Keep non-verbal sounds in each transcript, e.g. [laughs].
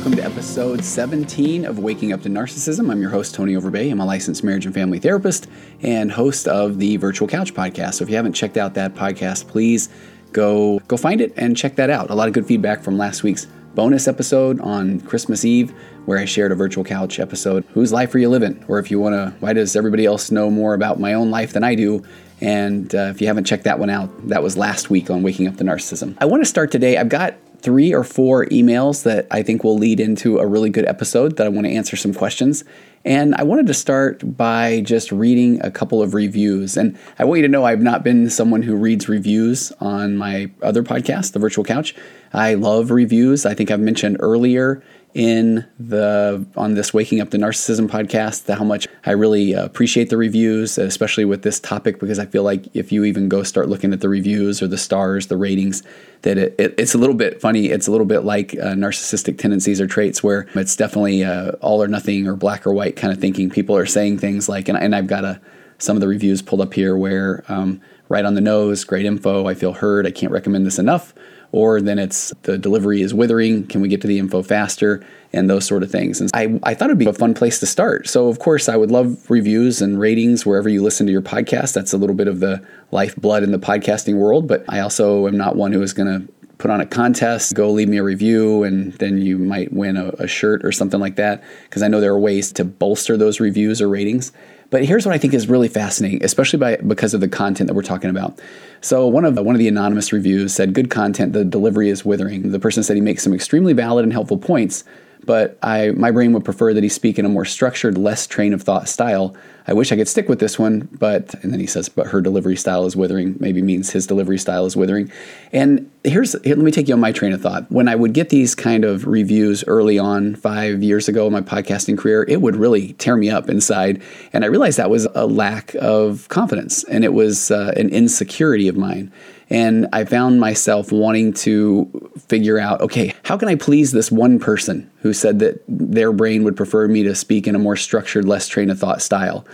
Welcome to episode 17 of Waking Up to Narcissism. I'm your host, Tony Overbay. I'm a licensed marriage and family therapist and host of the Virtual Couch podcast. So if you haven't checked out that podcast, please go go find it and check that out. A lot of good feedback from last week's bonus episode on Christmas Eve, where I shared a virtual couch episode. Whose life are you living? Or if you want to, why does everybody else know more about my own life than I do? And uh, if you haven't checked that one out, that was last week on Waking Up to Narcissism. I want to start today. I've got three or four emails that I think will lead into a really good episode that I want to answer some questions. And I wanted to start by just reading a couple of reviews. And I want you to know I've not been someone who reads reviews on my other podcast, The Virtual Couch. I love reviews. I think I've mentioned earlier in the on this waking up the narcissism podcast how much i really appreciate the reviews especially with this topic because i feel like if you even go start looking at the reviews or the stars the ratings that it, it, it's a little bit funny. It's a little bit like uh, narcissistic tendencies or traits where it's definitely uh, all or nothing or black or white kind of thinking. People are saying things like and, and i've got a some of the reviews pulled up here where um, right on the nose great info i feel heard i can't recommend this enough or then it's the delivery is withering. Can we get to the info faster? And those sort of things. And I, I thought it'd be a fun place to start. So, of course, I would love reviews and ratings wherever you listen to your podcast. That's a little bit of the lifeblood in the podcasting world. But I also am not one who is going to put on a contest, go leave me a review, and then you might win a, a shirt or something like that. Because I know there are ways to bolster those reviews or ratings. But here's what I think is really fascinating, especially by because of the content that we're talking about. So one of one of the anonymous reviews said, "Good content. The delivery is withering." The person said he makes some extremely valid and helpful points, but I my brain would prefer that he speak in a more structured, less train of thought style. I wish I could stick with this one, but and then he says, but her delivery style is withering. Maybe means his delivery style is withering. And here's here, let me take you on my train of thought. When I would get these kind of reviews early on, five years ago in my podcasting career, it would really tear me up inside, and I realized that was a lack of confidence, and it was uh, an insecurity of mine. And I found myself wanting to figure out okay, how can I please this one person who said that their brain would prefer me to speak in a more structured, less train of thought style?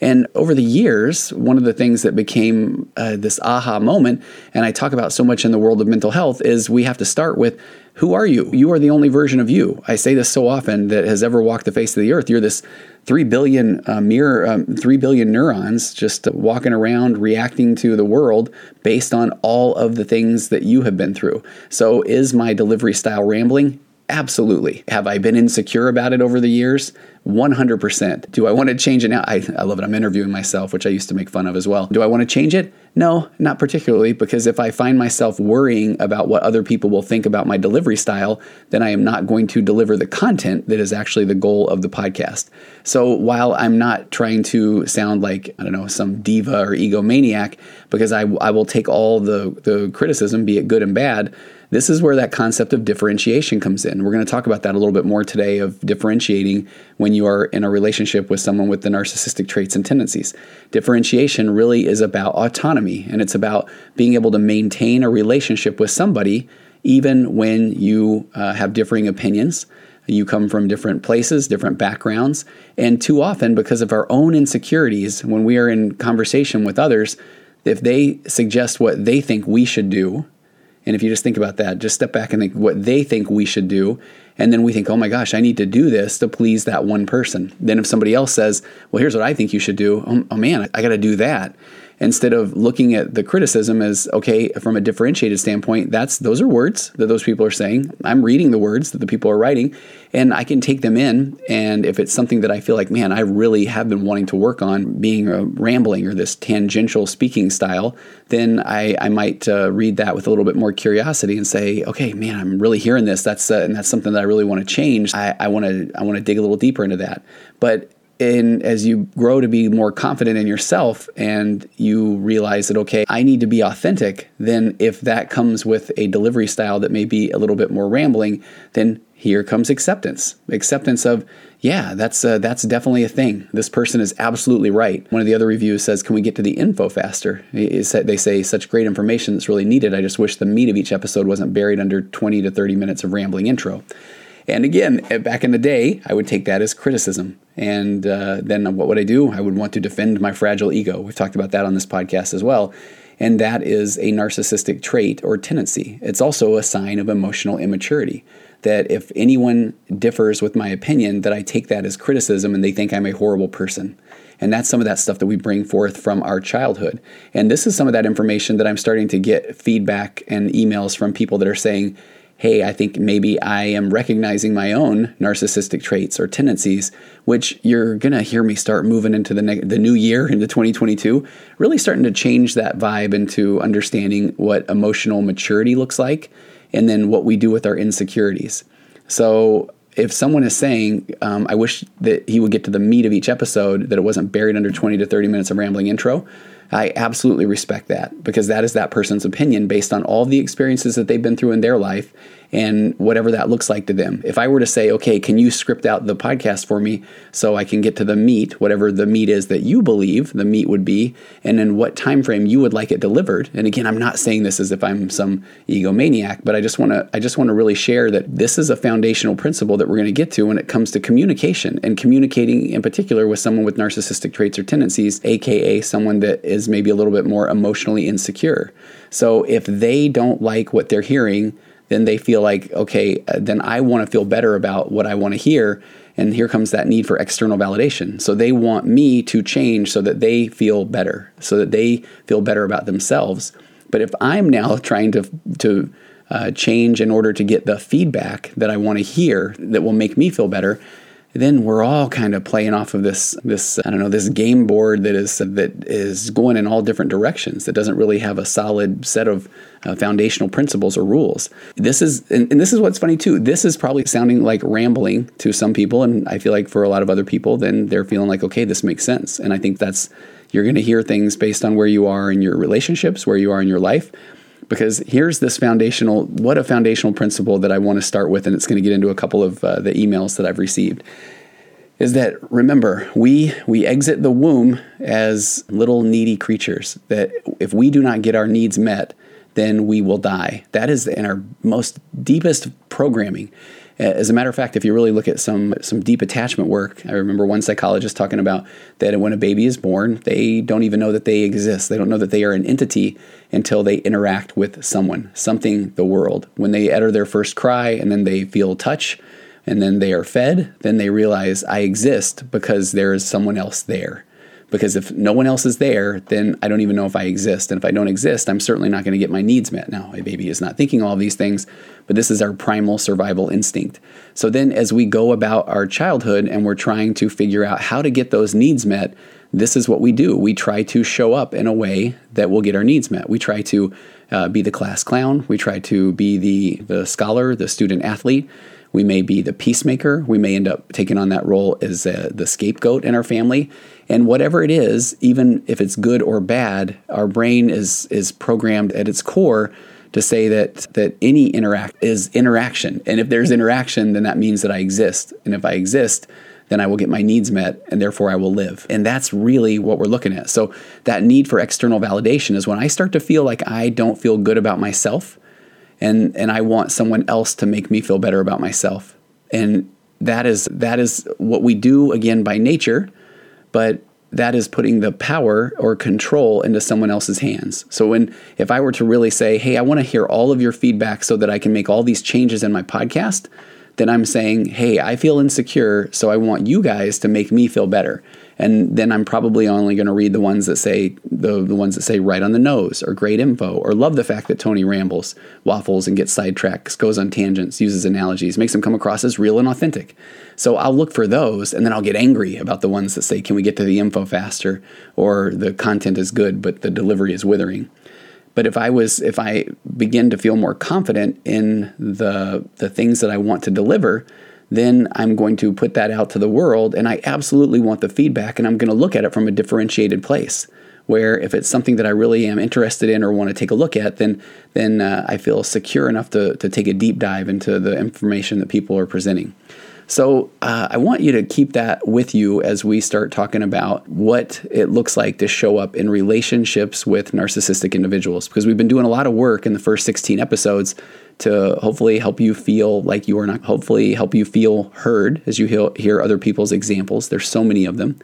And over the years, one of the things that became uh, this aha moment, and I talk about so much in the world of mental health, is we have to start with who are you? You are the only version of you. I say this so often that has ever walked the face of the earth. You're this three billion uh, mirror, um, three billion neurons just walking around reacting to the world based on all of the things that you have been through. So, is my delivery style rambling? Absolutely. Have I been insecure about it over the years? 100%. Do I want to change it now? I, I love it. I'm interviewing myself, which I used to make fun of as well. Do I want to change it? No, not particularly, because if I find myself worrying about what other people will think about my delivery style, then I am not going to deliver the content that is actually the goal of the podcast. So while I'm not trying to sound like, I don't know, some diva or egomaniac, because I, I will take all the, the criticism, be it good and bad, this is where that concept of differentiation comes in. We're going to talk about that a little bit more today of differentiating when you are in a relationship with someone with the narcissistic traits and tendencies. Differentiation really is about autonomy and it's about being able to maintain a relationship with somebody even when you uh, have differing opinions. You come from different places, different backgrounds, and too often, because of our own insecurities, when we are in conversation with others, if they suggest what they think we should do, and if you just think about that, just step back and think what they think we should do. And then we think, oh my gosh, I need to do this to please that one person. Then if somebody else says, well, here's what I think you should do, oh, oh man, I, I got to do that instead of looking at the criticism as okay from a differentiated standpoint that's those are words that those people are saying. I'm reading the words that the people are writing and i can take them in and if it's something that i feel like man i really have been wanting to work on being a rambling or this tangential speaking style then i, I might uh, read that with a little bit more curiosity and say okay man i'm really hearing this. That's uh, and that's something that i really want to change. I want to i want to dig a little deeper into that. But in as you grow to be more confident in yourself and you realize that okay i need to be authentic then if that comes with a delivery style that may be a little bit more rambling then here comes acceptance. Acceptance of yeah that's uh, that's definitely a thing. This person is absolutely right. One of the other reviews says can we get to the info faster? They say such great information that's really needed. I just wish the meat of each episode wasn't buried under 20 to 30 minutes of rambling intro and again, eh, back in the day, I would take that as criticism. And uh, then what would I do? I would want to defend my fragile ego. We've talked about that on this podcast as well. And that is a narcissistic trait or tendency. It's also a sign of emotional immaturity. That if anyone differs with my opinion, that I take that as criticism and they think I'm a horrible person. And that's some of that stuff that we bring forth from our childhood. And this is some of that information that I'm starting to get feedback and emails from people that are saying, hey, I think maybe I am recognizing my own narcissistic traits or tendencies, which you're going to hear me start moving into the, ne- the new year, into 2022, really starting to change that vibe into understanding what emotional maturity looks like and then what we do with our insecurities. So, if someone is saying, um, I wish that he would get to the meat of each episode, that it wasn't buried under 20 to 30 minutes of rambling intro, I absolutely respect that because that is that person's opinion based on all the experiences that they've been through in their life and whatever that looks like to them. If I were to say, okay, can you script out the podcast for me so I can get to the meat, whatever the meat is that you believe the meat would be, and in what time frame you would like it delivered. And again, I'm not saying this as if I'm some egomaniac, but I just want to I just want to really share that this is a foundational principle that we're going to get to when it comes to communication and communicating in particular with someone with narcissistic traits or tendencies, aka someone that is maybe a little bit more emotionally insecure. So if they don't like what they're hearing, then they feel like, okay, uh, then I want to feel better about what I want to hear. And here comes that need for external validation. So they want me to change so that they feel better, so that they feel better about themselves. But if I'm now [laughs] trying to, to uh, change in order to get the feedback that I want to hear that will make me feel better, then we're all kind of playing off of this this I don't know this game board that is that is going in all different directions that doesn't really have a solid set of uh, foundational principles or rules. This is and, and, this is what's funny too. This is probably sounding like rambling to some people and I feel like for a lot of other people then they're feeling like okay this makes sense. And I think that's you're going to hear things based on where you are in your relationships, where you are in your life because here's this foundational what a foundational principle that I want to start with and it's going to get into a couple of uh, the emails that I've received is that remember we we exit the womb as little needy creatures that if we do not get our needs met then we will die. That is in our most deepest programming Uh, as a matter of fact, if you really look at some some deep attachment work, I remember one psychologist talking about that when a baby is born, they don't even know that they exist. They don't know that they are an entity until they interact with someone, something, the world. When they utter their first cry and then they feel touch and then they are fed, then they realize I exist because there is someone else there because if no one else is there, then I don't even know if I exist. And if I don't exist, I'm certainly not going to get my needs met. Now, a baby is not thinking all these things, but this is our primal survival instinct. So then, as we go about our childhood and we're trying to figure out how to get those needs met, this is what we do. We try to show up in a way that will get our needs met. We try to uh, be the class clown. We try to be the, the scholar, the student athlete. We may be the peacemaker. We may end up taking on that role as uh, the scapegoat in our family. And whatever it is, even if it's good or bad, our brain is is programmed at its core to say that that any interact is interaction. And if there's interaction, then that means that I exist. And if I exist, then I will get my needs met and therefore I will live. And that's really what we're looking at. So that need for external validation is when I start to feel like I don't feel good about myself and and I want someone else to make me feel better about myself. And that is that is what we do again by nature but that is putting the power or control into someone else's hands. So when if I were to really say, "Hey, I want to hear all of your feedback so that I can make all these changes in my podcast," then I'm saying, "Hey, I feel insecure, so I want you guys to make me feel better." And then I'm probably only going to read the ones that say the the ones that say right on the nose or great info or love the fact that Tony rambles, waffles, and gets sidetracked, goes on tangents, uses analogies, makes them come across as real and authentic. So I'll look for those, and then I'll get angry about the ones that say, "Can we get to the info faster?" or "The content is good, but the delivery is withering." But if I was, if I begin to feel more confident in the the things that I want to deliver, then I'm going to put that out to the world and I absolutely want the feedback and I'm going to look at it from a differentiated place where if it's something that I really am interested in or want to take a look at, then then uh, I feel secure enough to, to take a deep dive into the information that people are presenting. So uh, I want you to keep that with you as we start talking about what it looks like to show up in relationships with narcissistic individuals, because we've been doing a lot of work in the first 16 episodes to hopefully help you feel like you are not, hopefully help you feel heard as you hear other people's examples. There's so many of them.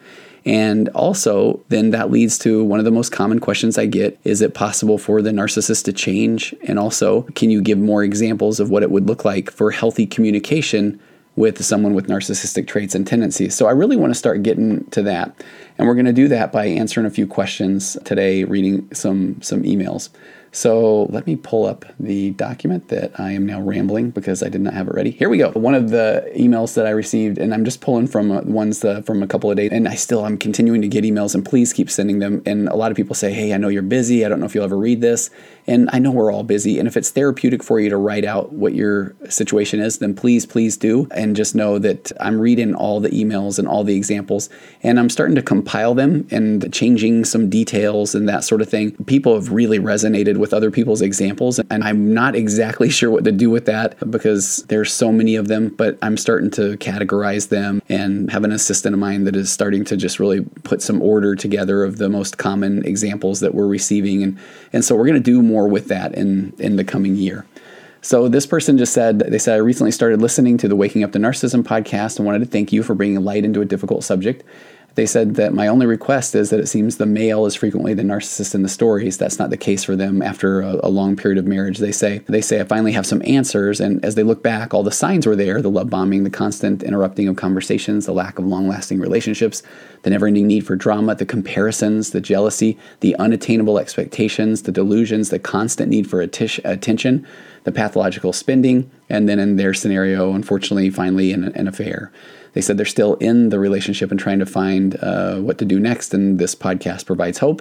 And also, then that leads to one of the most common questions I get is it possible for the narcissist to change? And also, can you give more examples of what it would look like for healthy communication with someone with narcissistic traits and tendencies. So I really want to start getting to that. And we're going to do that by answering a few questions today, reading some some emails. So let me pull up the document that I am now rambling because I did not have it ready. Here we go. One of the emails that I received, and I'm just pulling from uh, ones uh, from a couple of days, and I still I'm continuing to get emails, and please keep sending them. And a lot of people say, "Hey, I know you're busy. I don't know if you'll ever read this." And I know we're all busy. And if it's therapeutic for you to write out what your situation is, then please, please do. And just know that I'm reading all the emails and all the examples, and I'm starting to compile them and changing some details and that sort of thing. People have really resonated with other people's examples, and I'm not exactly [laughs] sure what to do with that because there's so many of them, but I'm starting to categorize them and have an assistant of mine that is starting to just really put some order together of the most common examples that we're receiving. And, and so we're going to do more more with that in, in the coming year. So this person just said, they said, I recently started listening to the Waking Up to Narcissism podcast and wanted to thank you for bringing light into a difficult subject. They said that my only request is that it seems the male is frequently the narcissist in the stories. That's not the case for them after a, a, long period of marriage. They say they say I finally have some answers, and as they look back, all the signs were there: the love bombing, the constant interrupting of conversations, the lack of long-lasting relationships, the never-ending need for drama, the comparisons, the jealousy, the unattainable expectations, the delusions, the constant need for atti- attention, the pathological spending, and then in their scenario, unfortunately, finally an, an affair they said they're still in the relationship and trying to find uh, what to do next, and this podcast provides hope.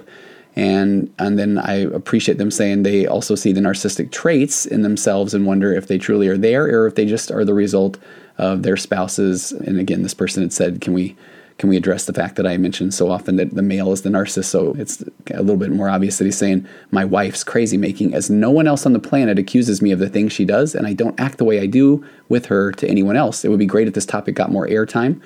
And and then I appreciate them saying they also see the narcissistic traits in themselves and wonder if they truly are there or if they just are the result of their spouses. And again, this person had said, "Can we?" Can we address the fact that I mentioned so often that the male is the narcissist? So it's a little bit more obvious that he's saying, My wife's crazy making, as no one else on the planet accuses me of the things she does, and I don't act the way I do with her to anyone else. It would be great if this topic got more airtime.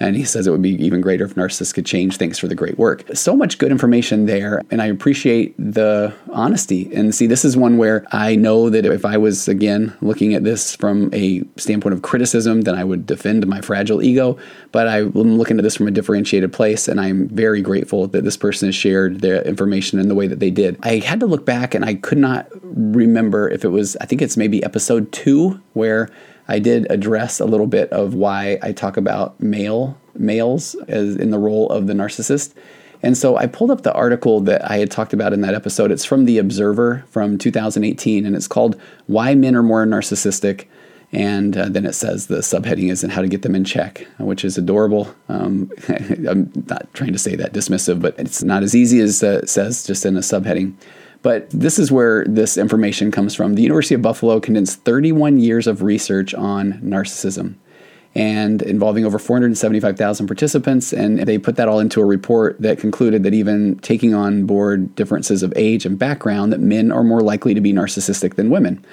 And he says it would be even greater if narcissists could change. Thanks for the great work. So much good information there. And I appreciate the honesty. And see, this is one where I know that if I was, again, looking at this from a standpoint of criticism, then I would defend my fragile ego. But I'm looking at this from a differentiated place. And I'm very grateful that this person has shared their information in the way that they did. I had to look back and I could not remember if it was, I think it's maybe episode two where I did address a little bit of why I talk about male males as in the role of the narcissist. And so I pulled up the article that I had talked about in that episode. It's from The Observer from 2018, and it's called Why Men Are More Narcissistic. And uh, then it says the subheading is and how to get them in check, which is adorable. Um, [laughs] I'm not trying to say that dismissive, but it's not as easy as uh, it says just in a subheading. But this is where this information comes from. The University of Buffalo condensed 31 years of research on narcissism and involving over 475,000 participants. And they put that all into a report that concluded that even taking on board differences of age and background, that men are more likely to be narcissistic than women.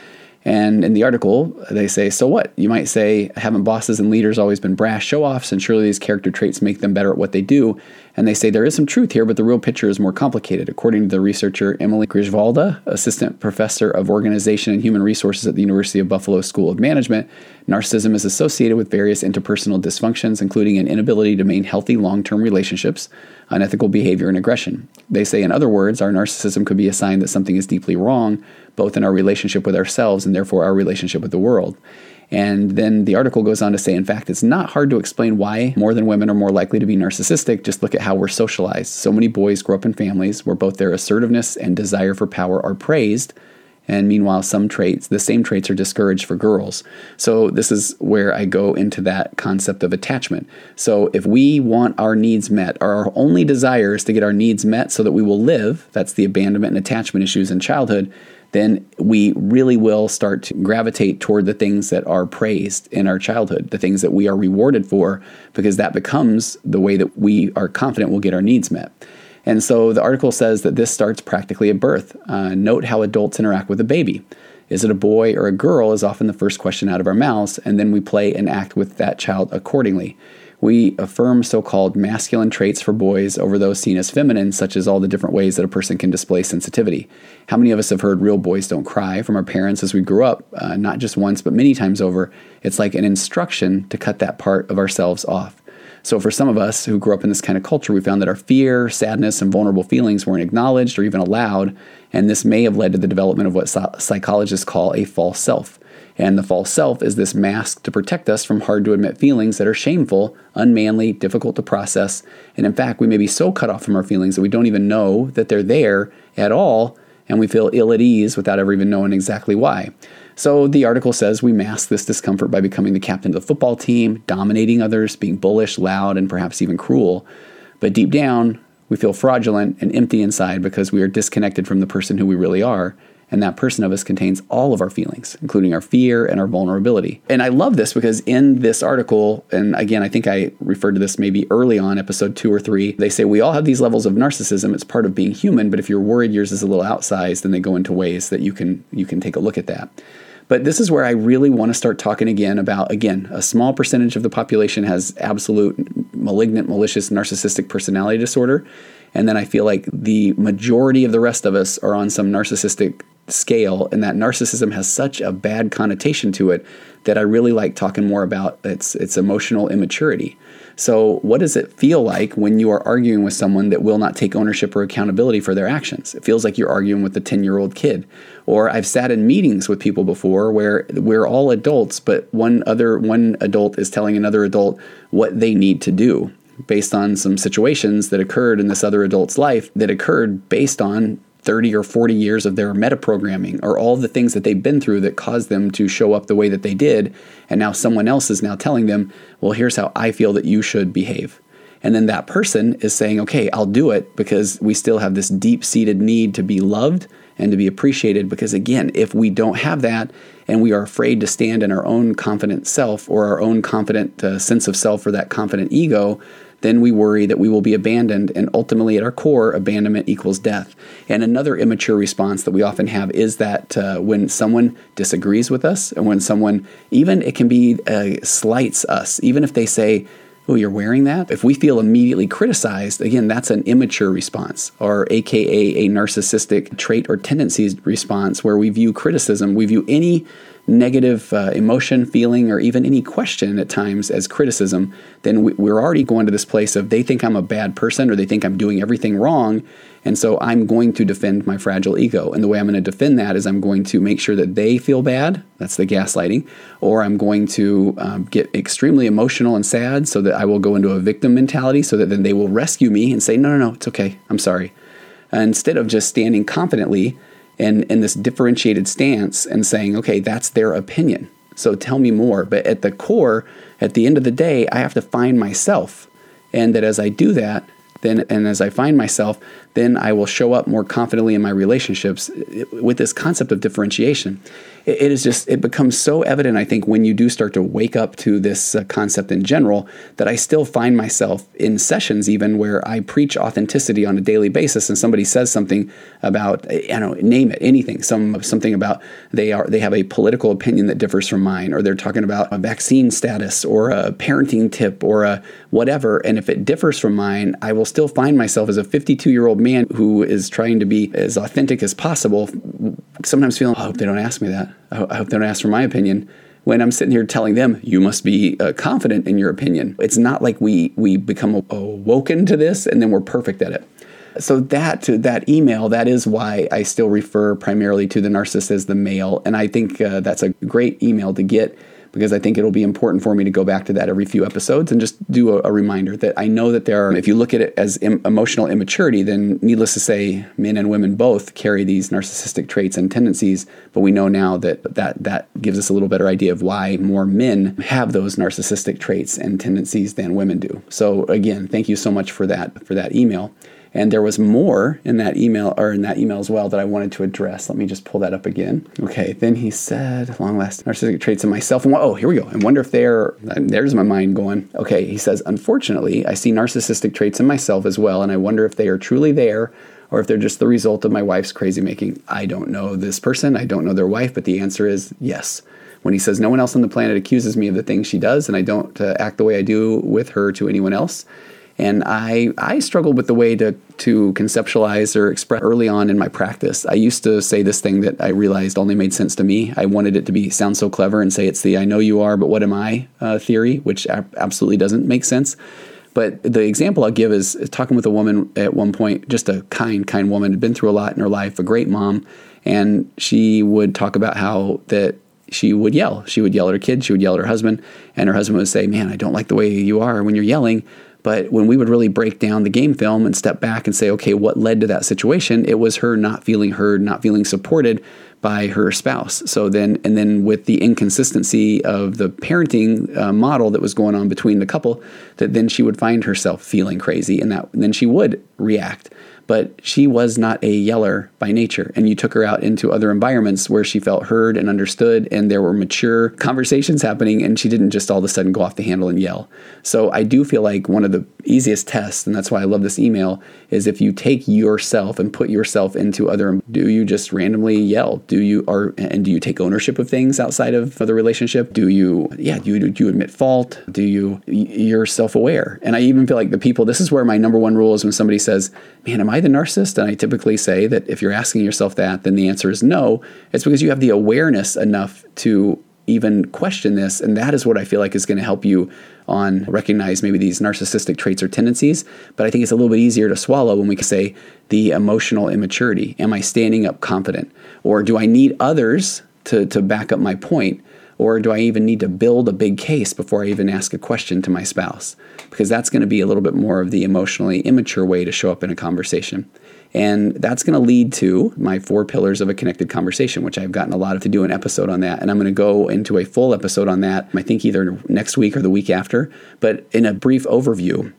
And in the article, they say, So what? You might say, Haven't bosses and leaders always been brash show offs? And surely these character traits make them better at what they do. And they say there is some truth here, but the real picture is more complicated. According to the researcher Emily Grijalva, assistant professor of organization and human resources at the University of Buffalo School of Management, narcissism is associated with various interpersonal dysfunctions, including an inability to maintain healthy long term relationships, unethical behavior, and aggression. They say, in other words, our narcissism could be a sign that something is deeply wrong, both in our relationship with ourselves and therefore our relationship with the world. And then the article goes on to say, in fact, it's not hard to explain why more than women are more likely to be narcissistic. Just look at how we're socialized. So many boys grow up in families where both their assertiveness and desire for power are praised, And meanwhile, some traits, the same traits are discouraged for girls. So this is where I go into that concept of attachment. So if we want our needs met, our only desire is to get our needs met so that we will live, that's the abandonment and attachment issues in childhood, then we really will start to gravitate toward the things that are praised in our childhood, the things that we are rewarded for, because that becomes the way that we are confident we'll get our needs met. And so the article says that this starts practically at birth. Uh, note how adults interact with a baby. Is it a boy or a girl is often the first question out of our mouths, and then we play and act with that child accordingly. We affirm so called masculine traits for boys over those seen as feminine, such as all the different ways that a person can display sensitivity. How many of us have heard real boys don't cry from our parents as we grew up, uh, not just once, but many times over? It's like an instruction to cut that part of ourselves off. So, for some of us who grew up in this kind of culture, we found that our fear, sadness, and vulnerable feelings weren't acknowledged or even allowed, and this may have led to the development of what psychologists call a false self. And the false self is this mask to protect us from hard to admit feelings that are shameful, unmanly, difficult to process. And in fact, we may be so cut off from our feelings that we don't even know that they're there at all, and we feel ill at ease without ever even knowing exactly why. So the article says we mask this discomfort by becoming the captain of the football team, dominating others, being bullish, loud, and perhaps even cruel. But deep down, we feel fraudulent and empty inside because we are disconnected from the person who we really are and that person of us contains all of our feelings, including our fear and our vulnerability. And I love this because in this article, and again, I think I referred to this maybe early on, episode two or three, they say we all have these levels of narcissism. It's part of being human, but if you're worried yours is a little outsized, then they go into ways that you can you can take a look at that. But this is where I really want to start talking again about again, a small percentage of the population has absolute malignant, malicious, narcissistic personality disorder. And then I feel like the majority of the rest of us are on some narcissistic scale, and that narcissism has such a bad connotation to it that I really like talking more about its its emotional immaturity. So, what does it feel like when you are arguing with someone that will not take ownership or accountability for their actions? It feels like you're arguing with a 10 year old kid. Or I've sat in meetings with people before where we're all adults, but one other one adult is telling another adult what they need to do based on some situations that occurred in this other adult's life that occurred based on 30 or 40 years of their metaprogramming or all the things that they've been through that caused them to show up the way that they did. And now someone else is now telling them, well, here's how I feel that you should behave. And then that person is saying, okay, I'll do it because we still have this deep seated need to be loved and to be appreciated. Because again, if we don't have that and we are afraid to stand in our own confident self or our own confident uh, sense of self or that confident ego, then we worry that we will be abandoned, and ultimately, at our core, abandonment equals death. And another immature response that we often have is that uh, when someone disagrees with us, and when someone, even it can be uh, slights us, even if they say, Oh, you're wearing that? If we feel immediately criticized, again, that's an immature response, or AKA a narcissistic trait or tendencies response, where we view criticism, we view any negative uh, emotion, feeling, or even any question at times as criticism, then we, we're already going to this place of they think I'm a bad person or they think I'm doing everything wrong. And so I'm going to defend my fragile ego. And the way I'm going to defend that is I'm going to make sure that they feel bad. That's the gaslighting. Or I'm going to um, get extremely emotional and sad so that I will go into a victim mentality so that then they will rescue me and say, no, no, no, it's okay. I'm sorry. instead of just standing confidently in, in this differentiated stance and saying, okay, that's their opinion. So tell me more. But at the core, at the end of the day, I have to find myself. And that as I do that, then and as I find myself, then I will show up more confidently in my relationships eh, with this concept of differentiation it is just it becomes so evident i think when you do start to wake up to this uh, concept in general that i still find myself in sessions even where i preach authenticity on a daily basis and somebody says something about you know name it anything some something about they are they have a political opinion that differs from mine or they're talking about a vaccine status or a parenting tip or a whatever and if it differs from mine i will still find myself as a 52 year old man who is trying to be as authentic as possible sometimes feeling i hope they don't ask me that I hope they don't ask for my opinion when I'm sitting here telling them you must be uh, confident in your opinion. It's not like we we become awoken to this and then we're perfect at it. So that to that email, that is why I still refer primarily to the narcissist as the male, and I think uh, that's a great email to get because I think it'll be important for me to go back to that every few episodes and just do a, a reminder that I know that there are, if you look at it as Im- emotional immaturity, then needless to say, men and women both carry these narcissistic traits and tendencies. But we know now that that, that gives us a little better idea of why more men have those narcissistic traits and tendencies than women do. So again, thank you so much for that, for that email. And there was more in that email or in that email as well that I wanted to address. Let me just pull that up again. Okay, then he said, long lasting narcissistic traits in myself. And oh, here we go. I wonder if they're, there's my mind going. Okay, he says, unfortunately, I see narcissistic traits in myself as well. And I wonder if they are truly there or if they're just the result of my wife's crazy making. I don't know this person. I don't know their wife, but the answer is yes. When he says, no one else on the planet accuses me of the things she does, and I don't uh, act the way I do with her to anyone else and I, I struggled with the way to, to conceptualize or express early on in my practice. I used to say this thing that I realized only made sense to me. I wanted it to be sound so clever and say it's the I know you are, but what am I uh, theory, which absolutely doesn't make sense. But the example I'll give is, is talking with a woman at one point, just a kind, kind woman, had been through a lot in her life, a great mom, and she would talk about how that she would yell. She would yell at her kids, she would yell at her husband, and her husband would say, Man, I don't like the way you are when you're yelling. But when we would really break down the game film and step back and say, okay, what led to that situation? It was her not feeling heard, not feeling supported by her spouse. So then, and then with the inconsistency of the parenting uh, model that was going on between the couple, that then she would find herself feeling crazy, and that and then she would react but she was not a yeller by nature. And you took her out into other environments where she felt heard and understood, and there were mature conversations happening, and she didn't just all of a sudden go off the handle and yell. So I do feel like one of the easiest tests, and that's why I love this email, is if you take yourself and put yourself into other, do you just randomly yell? Do you, or, and do you take ownership of things outside of the relationship? Do you, yeah, do you, do you admit fault? Do you, you're self aware? And I even feel like the people, this is where my number one rule is when somebody says, man, am I the narcissist? And I typically say that if you're asking yourself that, then the answer is no. It's because you have the awareness enough to even question this. And that is what I feel like is going to help you on recognize maybe these narcissistic traits or tendencies. But I think it's a little bit easier to swallow when we can say the emotional immaturity. Am I standing up confident? Or do I need others to, to back up my point? Or do I even need to build a big case before I even ask a question to my spouse? Because that's going to be a little bit more of the emotionally immature way to show up in a conversation. And that's going to lead to my four pillars of a connected conversation, which I've gotten a lot of to do an episode on that. And I'm going to go into a full episode on that, I think either next week or the week after. But in a brief overview,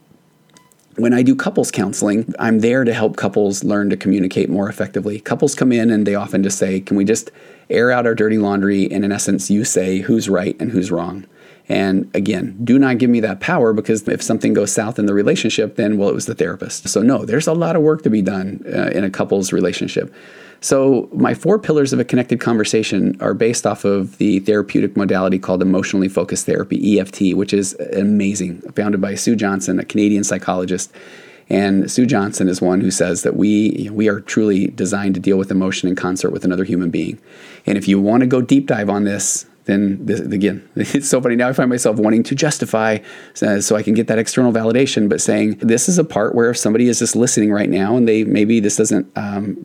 when I do couples counseling, I'm there to help couples learn to communicate more effectively. Couples come in and they often just say, Can we just air out our dirty laundry? And in essence, you say who's right and who's wrong. And again, do not give me that power because if something goes south in the relationship, then, well, it was the therapist. So, no, there's a lot of work to be done uh, in a couple's relationship. So, my four pillars of a connected conversation are based off of the therapeutic modality called emotionally focused therapy, EFT, which is amazing, founded by Sue Johnson, a Canadian psychologist. And Sue Johnson is one who says that we we are truly designed to deal with emotion in concert with another human being. And if you want to go deep dive on this, then this, again, [laughs] it's so funny. Now I find myself wanting to justify uh, so I can get that external validation, but saying this is a part where if somebody is just listening right now and they maybe this doesn't um,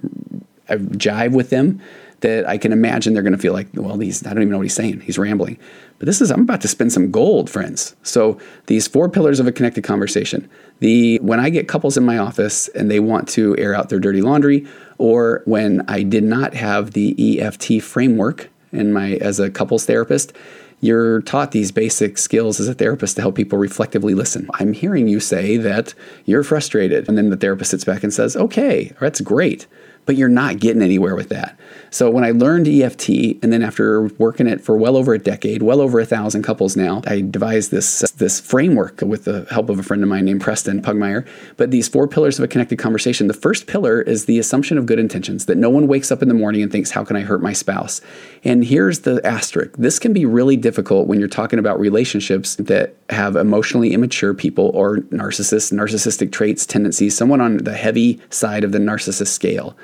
jive with them, that I can imagine they're going to feel like, well, he's, I don't even know what he's saying. He's rambling. But this is, I'm about to spend some gold, friends. So these four pillars of a connected conversation. The, when I get couples in my office and they want to air out their dirty laundry, or when I did not have the EFT framework in my, as a couples therapist, you're taught these basic skills as a therapist to help people reflectively listen. I'm hearing you say that you're frustrated. And then the therapist sits back and says, okay, that's great but you're not getting anywhere with that. So when I learned EFT, and then after working it for well over a decade, well over a thousand couples now, I devised this this framework with the help of a friend of mine named Preston Pugmire. But these four pillars of a connected conversation. The first pillar is the assumption of good intentions that no one wakes up in the morning and thinks, "How can I hurt my spouse?" And here's the asterisk: this can be really difficult when you're talking about relationships that have emotionally immature people or narcissists, narcissistic traits, tendencies, someone on the heavy side of the narcissist scale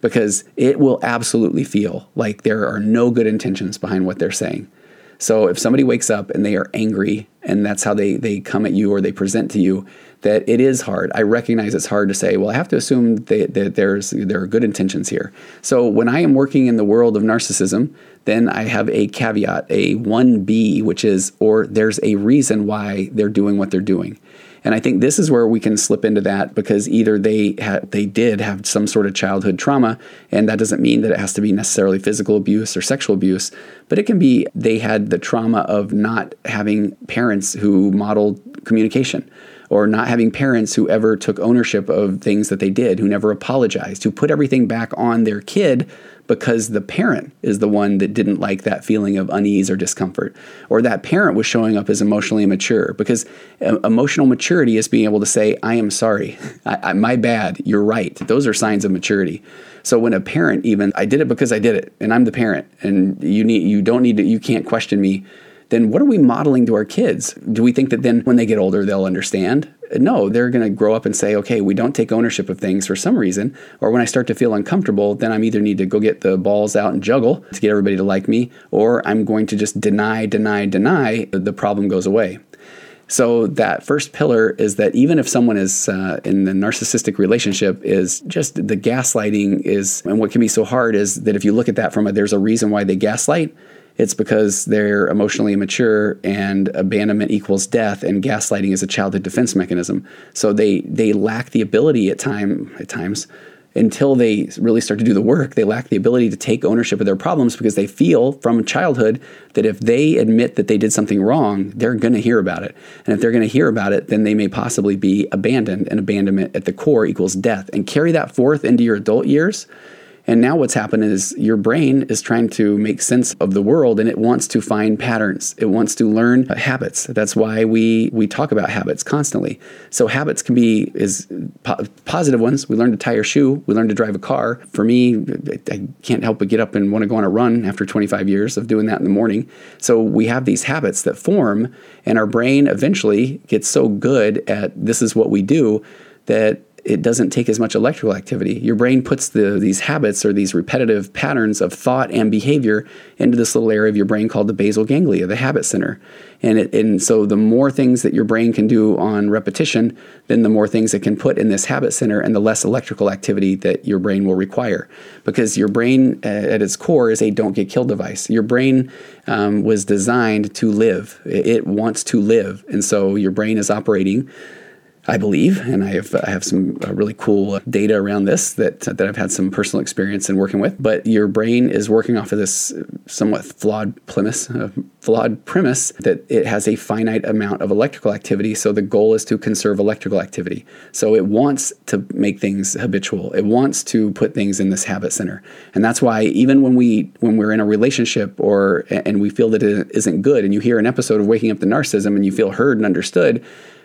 because it will absolutely feel like there are no good intentions behind what they're saying. So if somebody wakes up and they are angry and that's how they, they come at you or they present to you, that it is hard. I recognize it's hard to say, well, I have to assume that, that there's there are good intentions here. So when I am working in the world of narcissism, then I have a caveat, a 1B, which is, or there's a reason why they're doing what they're doing. And I think this is where we can slip into that because either they ha- they did have some sort of childhood trauma, and that doesn't mean that it has to be necessarily physical abuse or sexual abuse, but it can be they had the trauma of not having parents who modeled communication or not having parents who ever took ownership of things that they did, who never apologized, who put everything back on their kid because the parent is the one that didn't like that feeling of unease or discomfort, or that parent was showing up as emotionally immature. Because uh, emotional maturity is being able to say, I am sorry, I, I, my bad, you're right. Those are signs of maturity. So when a parent even, I did it because I did it, and I'm the parent, and you need, you don't need to, you can't question me then what are we modeling to our kids? Do we think that then when they get older, they'll understand? No, they're going to grow up and say, okay, we don't take ownership of things for some reason. Or when I start to feel uncomfortable, then I'm either need to go get the balls out and juggle to get everybody to like me, or I'm going to just deny, deny, deny. The problem goes away. So that first pillar is that even if someone is uh, in the narcissistic relationship, is just the gaslighting is, and what can be so hard is that if you look at that from a, there's a reason why they gaslight it's because they're emotionally immature and abandonment equals death and gaslighting is a childhood defense mechanism. So they they lack the ability at time at times until they really start to do the work, they lack the ability to take ownership of their problems because they feel from childhood that if they admit that they did something wrong, they're going to hear about it. And if they're going to hear about it, then they may possibly be abandoned. And abandonment at the core equals death. And carry that forth into your adult years and now what's happened is your brain is trying to make sense of the world and it wants to find patterns. It wants to learn uh, habits. That's why we we talk about habits constantly. So habits can be is po- positive ones. We learn to tie our shoe, we learn to drive a car. For me, I can't help but get up and want to go on a run after 25 years of doing that in the morning. So we have these habits that form and our brain eventually gets so good at this is what we do that it doesn't take as much electrical activity. Your brain puts the, these habits or these repetitive patterns of thought and behavior into this little area of your brain called the basal ganglia, the habit center. And, it, and so the more things that your brain can do on repetition, then the more things it can put in this habit center and the less electrical activity that your brain will require. Because your brain at its core is a don't get killed device. Your brain um, was designed to live, it wants to live. And so your brain is operating I believe, and I have I have some uh, really cool data around this that that I've had some personal experience in working with. But your brain is working off of this somewhat flawed premise, uh, flawed premise that it has a finite amount of electrical activity. So the goal is to conserve electrical activity. So it wants to make things habitual. It wants to put things in this habit center, and that's why even when we when we're in a relationship or and we feel that it isn't good, and you hear an episode of Waking Up to Narcissism and you feel heard and understood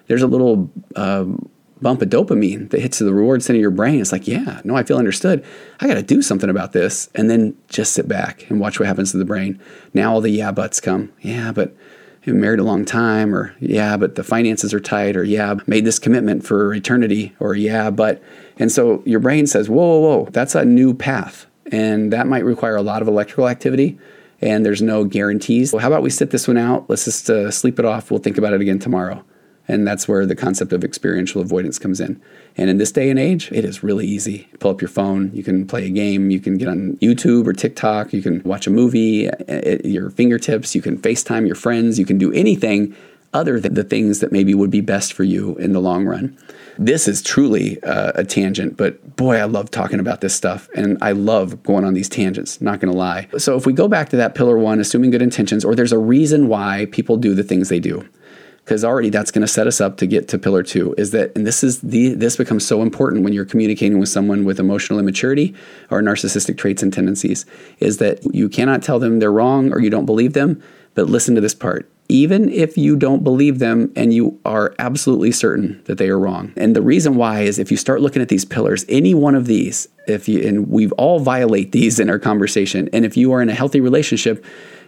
there's a little um, bump of dopamine that hits the reward center of your brain. It's like, yeah, no, I feel understood. I got to do something about this. And then just sit back and watch what happens to the brain. Now all the yeah buts come. Yeah, but you married a long time, or yeah, but the finances are tight, or yeah, made this commitment for eternity, or yeah, but. And so your brain says, whoa, whoa, whoa, that's a new path. And that might require a lot of electrical activity and there's no guarantees. Well, how about we sit this one out? Let's just uh, sleep it off. We'll think about it again tomorrow. And that's where the concept of experiential avoidance comes in. And in this day and age, it is really easy. Pull up your phone, you can play a game, you can get on YouTube or TikTok, you can watch a movie at your fingertips, you can FaceTime your friends, you can do anything other than the things that maybe would be best for you in the long run. This is truly uh, a tangent, but boy, I love talking about this stuff and I love going on these tangents, not gonna lie. So, if we go back to that pillar one, assuming good intentions, or there's a reason why people do the things they do because already that's going to set us up to get to pillar two is that and this is the this becomes so important when you're communicating with someone with emotional immaturity or narcissistic traits and tendencies is that you cannot tell them they're wrong or you don't believe them but listen to this part. Even if you don't believe them and you are absolutely certain that they are wrong. And the reason why is if you start looking at these pillars any one of these if you and we all violate these in our conversation. And if you are in a healthy relationship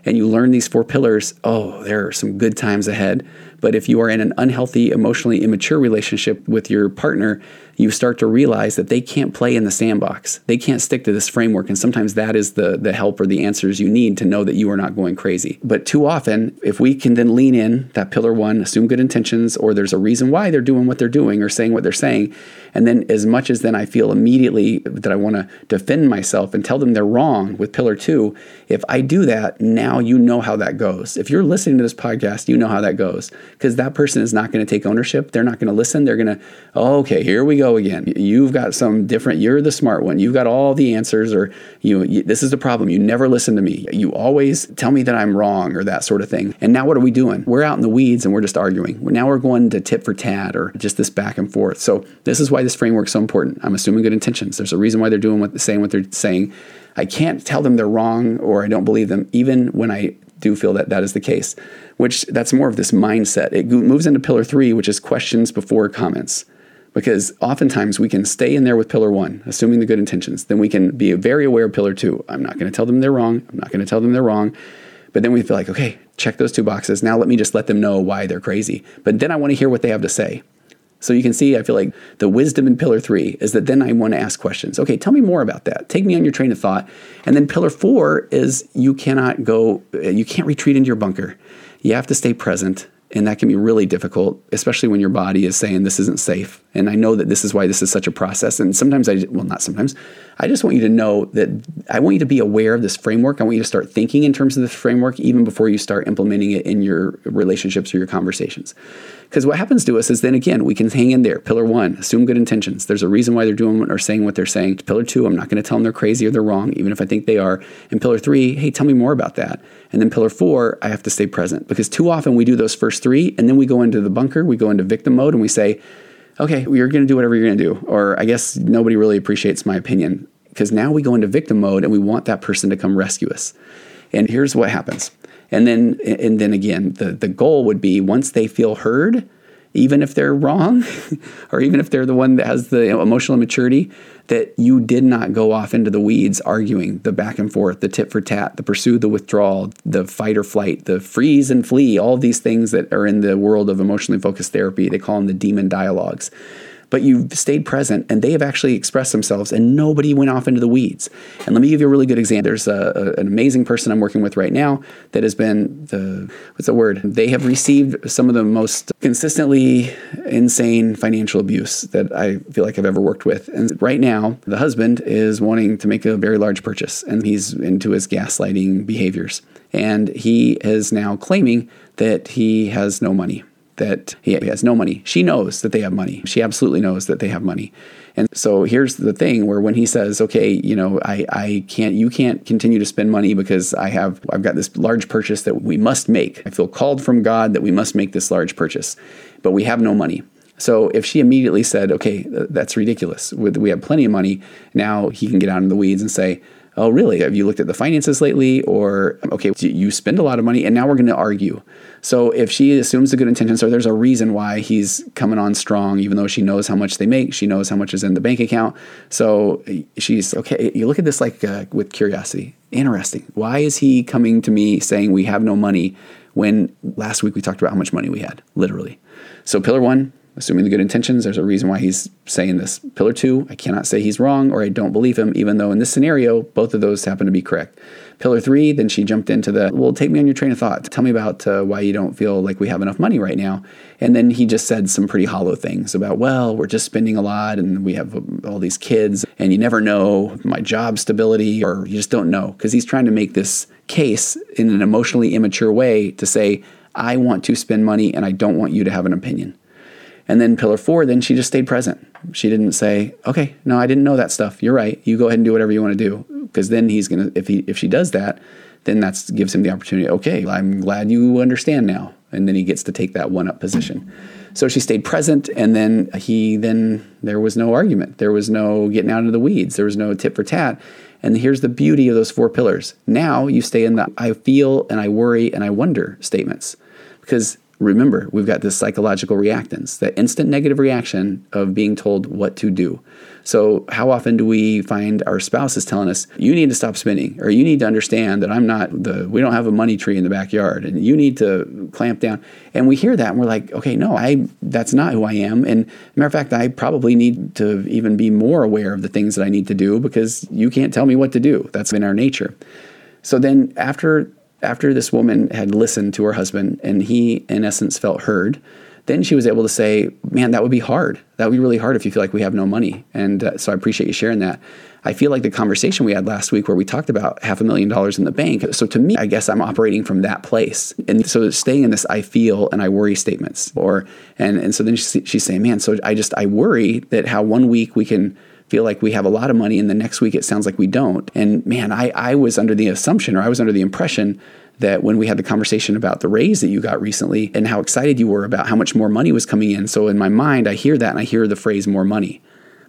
and you learn these four pillars, oh, there are some good times ahead. But if you are in an unhealthy, emotionally immature relationship with your partner, you start to realize that they can't play in the sandbox. They can't stick to this framework. And sometimes that is the, the help or the answers you need to know that you are not going crazy. But too often, if we can then lean in that pillar one, assume good intentions, or there's a reason why they're doing what they're doing or saying what they're saying. And then, as much as then I feel immediately that I want to defend myself and tell them they're wrong with pillar two, if I do that, now you know how that goes. If you're listening to this podcast, you know how that goes because that person is not going to take ownership. They're not going to listen. They're going to, oh, okay, here we go again. You've got some different, you're the smart one. You've got all the answers, or you, you this is the problem. You never listen to me. You always tell me that I'm wrong or that sort of thing. And now what are we doing? We're out in the weeds and we're just arguing. Now we're going to tit for tat or just this back and forth. So this is why this framework is so important. I'm assuming good intentions. There's a reason why they're doing what they're saying, what they're saying. I can't tell them they're wrong or I don't believe them, even when I do feel that that is the case, which that's more of this mindset. It moves into pillar three, which is questions before comments. Because oftentimes we can stay in there with pillar one, assuming the good intentions. Then we can be very aware of pillar two. I'm not going to tell them they're wrong. I'm not going to tell them they're wrong. But then we feel like, okay, check those two boxes. Now let me just let them know why they're crazy. But then I want to hear what they have to say. So you can see, I feel like the wisdom in pillar three is that then I want to ask questions. Okay, tell me more about that. Take me on your train of thought. And then pillar four is you cannot go, you can't retreat into your bunker. You have to stay present. And that can be really difficult, especially when your body is saying this isn't safe. And I know that this is why this is such a process. And sometimes I, well, not sometimes, I just want you to know that I want you to be aware of this framework. I want you to start thinking in terms of this framework even before you start implementing it in your relationships or your conversations. Because what happens to us is then again, we can hang in there. Pillar one, assume good intentions. There's a reason why they're doing or saying what they're saying. Pillar two, I'm not going to tell them they're crazy or they're wrong, even if I think they are. And pillar three, hey, tell me more about that. And then pillar four, I have to stay present. Because too often we do those first three and then we go into the bunker, we go into victim mode and we say, okay, you're going to do whatever you're going to do. Or I guess nobody really appreciates my opinion. Because now we go into victim mode and we want that person to come rescue us. And here's what happens and then and then again, the, the goal would be once they feel heard, even if they're wrong, [laughs] or even if they're the one that has the emotional maturity, that you did not go off into the weeds arguing the back and forth, the tit for tat, the pursue, the withdrawal, the fight or flight, the freeze and flee, all these things that are in the world of emotionally focused therapy. They call them the demon dialogues but you've stayed present and they have actually expressed themselves and nobody went off into the weeds. And let me give you a really good example. There's a, a, an amazing person I'm working with right now that has been the, what's the word? They have received some of the most consistently insane financial abuse that I feel like I've ever worked with. And right now, the husband is wanting to make a very large purchase and he's into his gaslighting behaviors. And he is now claiming that he has no money that he has no money. She knows that they have money. She absolutely knows that they have money. And so here's the thing where when he says, okay, you know, I, I can't, you can't continue to spend money because I have, I've got this large purchase that we must make. I feel called from God that we must make this large purchase, but we have no money. So if she immediately said, okay, that's ridiculous. We have plenty of money. Now he can get out in the weeds and say, oh, really? Have you looked at the finances lately? Or, okay, you spend a lot of money and now we're going to argue. So if she assumes the good intentions, or there's a reason why he's coming on strong, even though she knows how much they make, she knows how much is in the bank account. So she's, okay, you look at this like uh, with curiosity. Interesting. Why is he coming to me saying we have no money when last week we talked about how much money we had, literally? So pillar one, assuming the good intentions, there's a reason why he's saying this. Pillar two, I cannot say he's wrong or I don't believe him, even though in this scenario, both of those happen to be correct. Pillar three, then she jumped into the, well, take me on your train of thought. Tell me about uh, why you don't feel like we have enough money right now. And then he just said some pretty hollow things about, well, we're just spending a lot and we have all these kids and you never know my job stability or you just don't know. Because he's trying to make this case in an emotionally immature way to say, I want to spend money and I don't want you to have an opinion. And then pillar four, then she just stayed present. She didn't say, "Okay, no, I didn't know that stuff. You're right. You go ahead and do whatever you want to do." Because then he's gonna, if he if she does that, then that gives him the opportunity. Okay, I'm glad you understand now, and then he gets to take that one up position. So she stayed present, and then he then there was no argument. There was no getting out of the weeds. There was no tit for tat. And here's the beauty of those four pillars. Now you stay in the I feel and I worry and I wonder statements because remember, we've got this psychological reactance, that instant negative reaction of being told what to do. So, how often do we find our spouses telling us, you need to stop spinning, or you need to understand that I'm not the, we don't have a money tree in the backyard, and you need to clamp down. And we hear that and we're like, okay, no, I, that's not who I am. And matter of fact, I probably need to even be more aware of the things that I need to do because you can't tell me what to do. That's in our nature. So then after after this woman had listened to her husband and he, in essence, felt heard, then she was able to say, Man, that would be hard. That would be really hard if you feel like we have no money. And uh, so I appreciate you sharing that. I feel like the conversation we had last week where we talked about half a million dollars in the bank. So to me, I guess I'm operating from that place. And so staying in this I feel and I worry statements or, and, and so then she's saying, man, so I just, I worry that how one week we can feel like we have a lot of money and the next week it sounds like we don't. And man, I, I was under the assumption or I was under the impression that when we had the conversation about the raise that you got recently and how excited you were about how much more money was coming in. So in my mind, I hear that and I hear the phrase more money.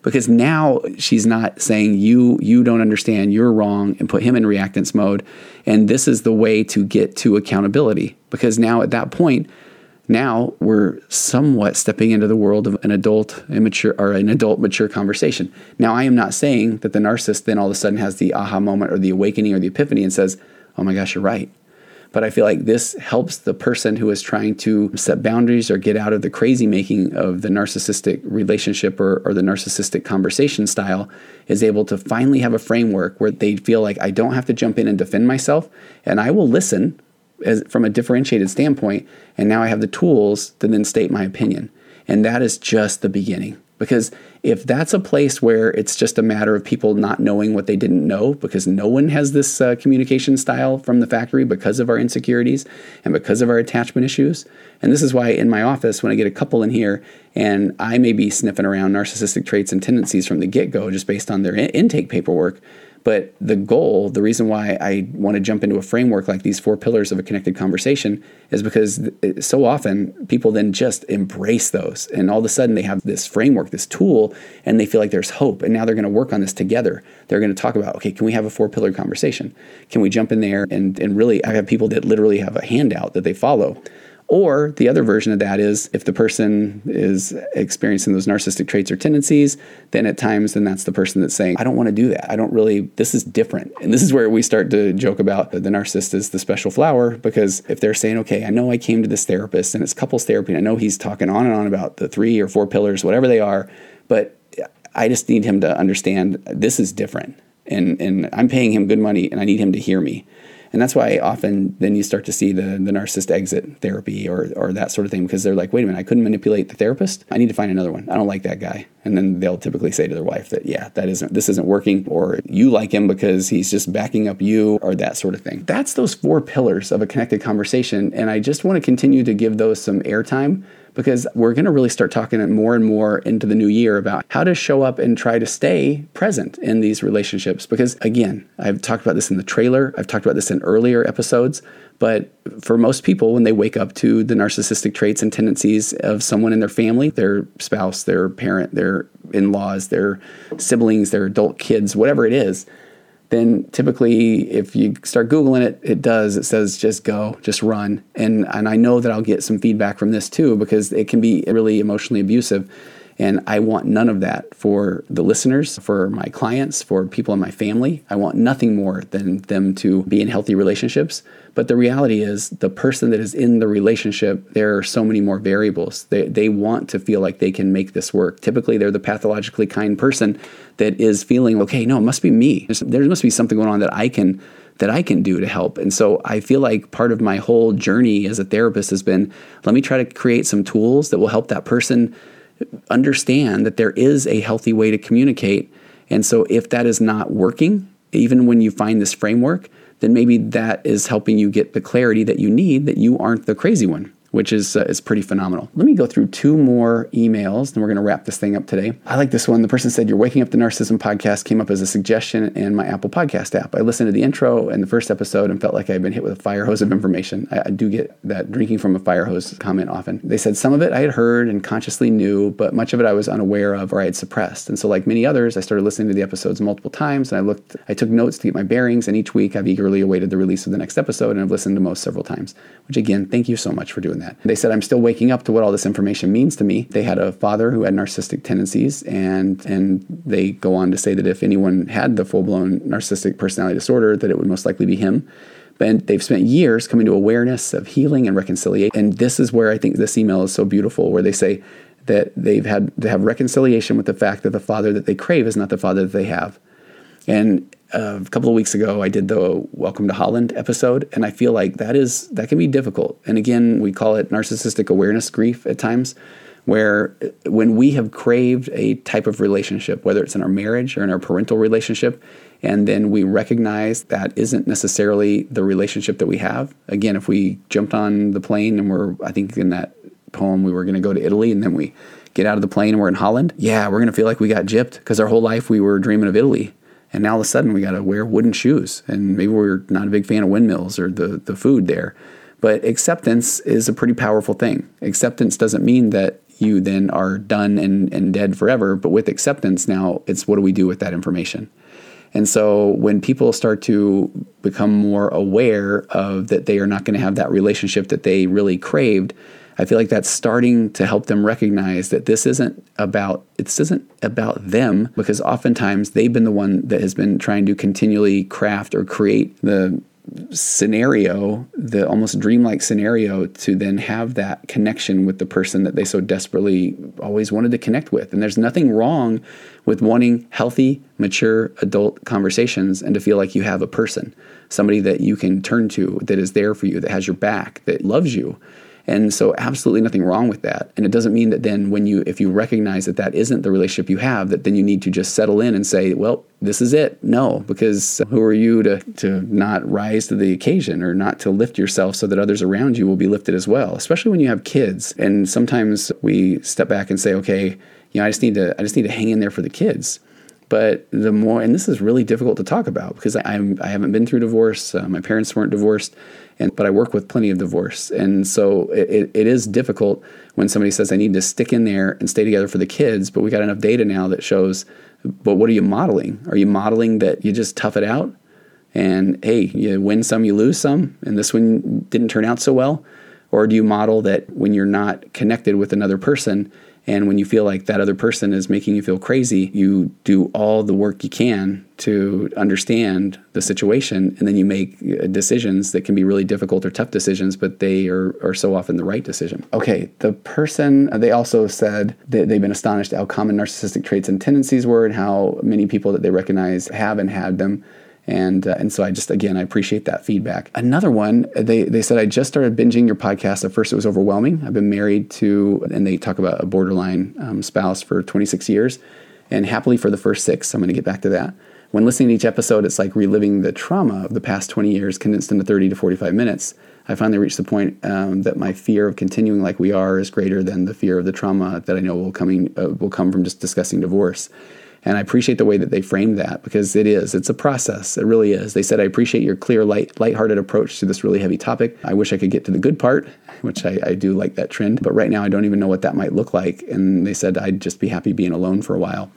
Because now she's not saying you you don't understand, you're wrong, and put him in reactance mode. And this is the way to get to accountability. Because now at that point, now we're somewhat stepping into the world of an adult immature or an adult mature conversation. Now I am not saying that the narcissist then all of a sudden has the aha moment or the awakening or the epiphany and says, "Oh my gosh, you're right." But I feel like this helps the person who is trying to set boundaries or get out of the crazy making of the narcissistic relationship or, or the narcissistic conversation style is able to finally have a framework where they feel like I don't have to jump in and defend myself and I will listen as, from a differentiated standpoint. And now I have the tools to then state my opinion. And that is just the beginning. Because if that's a place where it's just a matter of people not knowing what they didn't know, because no one has this uh, communication style from the factory because of our insecurities and because of our attachment issues. And this is why in my office, when I get a couple in here and I may be sniffing around narcissistic traits and tendencies from the get go, just based on their in- intake paperwork, but the goal, the reason why I want to jump into a framework like these four pillars of a connected conversation is because so often people then just embrace those. And all of a sudden they have this framework, this tool, and they feel like there's hope. And now they're going to work on this together. They're going to talk about, okay, can we have a four pillar conversation? Can we jump in there? And, and really, I have people that literally have a handout that they follow or the other version of that is if the person is experiencing those narcissistic traits or tendencies, then at times, then that's the person that's saying, I don't want to do that. I don't really, this is different. And this is where we start to joke about the narcissist is the special flower because if they're saying, okay, I know I came to this therapist and it's couples therapy, and I know he's talking on and on about the three or four pillars, whatever they are, but I just need him to understand this is different. And, and I'm paying him good money and I need him to hear me. And that's why often then you start to see the, the narcissist exit therapy or, or that sort of thing because they're like, wait a minute, I couldn't manipulate the therapist. I need to find another one. I don't like that guy. And then they'll typically say to their wife that, yeah, that isn't, this isn't working, or you like him because he's just backing up you, or that sort of thing. That's those four pillars of a connected conversation. And I just want to continue to give those some airtime because we're going to really start talking more and more into the new year about how to show up and try to stay present in these relationships. Because again, I've talked about this in the trailer, I've talked about this in earlier episodes. But for most people, when they wake up to the narcissistic traits and tendencies of someone in their family, their spouse, their parent, their in laws, their siblings, their adult kids, whatever it is, then typically if you start googling it it does. It says just go just run. And and I know that I'll get some feedback from this too because it can be really emotionally abusive and I want none of that for the listeners, for my clients, for people in my family. I want nothing more than them to be in healthy relationships. But the reality is, the person that is in the relationship, there are so many more variables. They, they want to feel like they can make this work. Typically, they're the pathologically kind person that is feeling, okay, no, it must be me. There's, there must be something going on that I can that I can do to help. And so I feel like part of my whole journey as a therapist has been let me try to create some tools that will help that person understand that there is a healthy way to communicate. And so if that is not working, even when you find this framework, then maybe that is helping you get the clarity that you need that you aren't the crazy one which is uh, is pretty phenomenal. Let me go through two more emails, and we're going to wrap this thing up today. I like this one. The person said, "You're waking up to narcissism podcast came up as a suggestion in my Apple Podcast app. I listened to the intro and the first episode and felt like I'd been hit with a fire hose of information. I, I do get that drinking from a fire hose comment often. They said some of it I had heard and consciously knew, but much of it I was unaware of or I had suppressed. And so, like many others, I started listening to the episodes multiple times, and I looked, I took notes to get my bearings, and each week I've eagerly awaited the release of the next episode, and I've listened to most several times. Which again, thank you so much for doing than that. They said, I'm still waking up to what all this information means to me. They had a father who had narcissistic tendencies, and, and they go on to say that if anyone had the full blown narcissistic personality disorder, that it would most likely be him. But they've spent years coming to awareness of healing and reconciliation. And this is where I think this email is so beautiful, where they say that they've had to have reconciliation with the fact that the father that they crave is not the father that they have. And uh, a couple of weeks ago, I did the Welcome to Holland episode, and I feel like that is that can be difficult. And again, we call it narcissistic awareness grief at times, where uh, when we have craved a type of relationship, whether it's in our marriage or in our parental relationship, and then we recognize that isn't necessarily the relationship that we have. Again, if we jumped on the plane and we're, I think in that poem, we were going to go to Italy, and then we get out of the plane and we're in Holland, yeah, we're going to feel like we got gypped because our whole life we were dreaming of Italy and now all of a sudden we got to wear wooden shoes. And maybe we're not a big fan of windmills or the, the food there. But acceptance is a pretty powerful thing. Acceptance doesn't mean that you then are done and, and dead forever but with acceptance now it's what do we do with that information? And so when people start to become more aware of that they are not going to have that relationship that they really craved I feel like that's starting to help them recognize that this isn't about this isn't about them because oftentimes they've been the one that has been trying to continually craft or create the scenario, the almost dreamlike scenario to then have that connection with the person that they so desperately always wanted to connect with. And there's nothing wrong with wanting healthy, mature adult conversations and to feel like you have a person, somebody that you can turn to that is there for you, that has your back, that loves you. And so, absolutely nothing wrong with that. And it doesn't mean that then, when you, if you recognize that that isn't the relationship you have, that then you need to just settle in and say, well, this is it. No, because who are you to, to not rise to the occasion or not to lift yourself so that others around you will be lifted as well, especially when you have kids. And sometimes we step back and say, okay, you know, I just need to, I just need to hang in there for the kids. But the more, and this is really difficult to talk about because I, I'm, I haven't been through divorce. Uh, my parents weren't divorced and but I work with plenty of divorce, and so it, it is difficult when somebody says I need to stick in there and stay together for the kids. But we got enough data now that shows. But what are you modeling? Are you modeling that you just tough it out, and hey, you win some, you lose some, and this one didn't turn out so well, or do you model that when you're not connected with another person? And when you feel like that other person is making you feel crazy, you do all the work you can to understand the situation. And then you make uh, decisions that can be really difficult or tough decisions, but they are, are so often the right decision. Okay, the person, uh, they also said that they've been astonished how common narcissistic traits and tendencies were and how many people that they recognize have and had them and uh, and so I just again I appreciate that feedback. Another one they they said I just started binging your podcast. At first it was overwhelming. I've been married to and they talk about a borderline um, spouse for 26 years, and happily for the first six. I'm going to get back to that. When listening to each episode, it's like reliving the trauma of the past 20 years condensed into 30 to 45 minutes. I finally reached the point um, that my fear of continuing like we are is greater than the fear of the trauma that I know will coming uh, will come from just discussing divorce. And I appreciate the way that they framed that because it is. It's a process. It really is. They said, I appreciate your clear, light, lighthearted approach to this really heavy topic. I wish I could get to the good part, which I, I do like that trend. But right now, I don't even know what that might look like. And they said, I'd just be happy being alone for a while.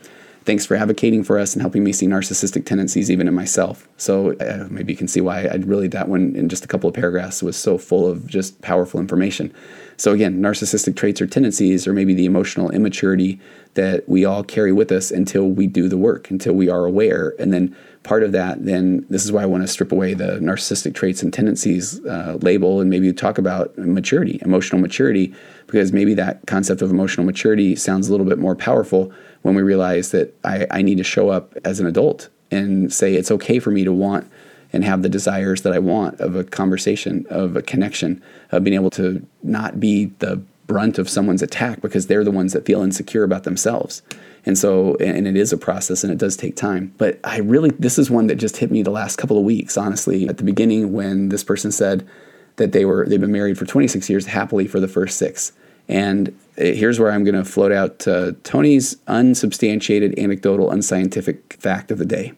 Thanks for advocating for us and helping me see narcissistic tendencies even in myself. So uh, maybe you can see why I really, that one in just a couple of paragraphs was so full of just powerful information. So again, narcissistic traits or tendencies, or maybe the emotional immaturity that we all carry with us until we do the work, until we are aware. And then part of that, then this is why I want to strip away the narcissistic traits and tendencies uh, label and maybe talk about maturity, emotional maturity, because maybe that concept of emotional maturity sounds a little bit more powerful when we realize that I, I need to show up as an adult and say it's okay for me to want and have the desires that I want of a conversation, of a connection, of being able to not be the brunt of someone's attack because they're the ones that feel insecure about themselves. And so, and it is a process and it does take time. But I really, this is one that just hit me the last couple of weeks, honestly. At the beginning, when this person said that they were, they've been married for 26 years happily for the first six. And here's where I'm going to float out uh, Tony's unsubstantiated, anecdotal, unscientific fact of the day.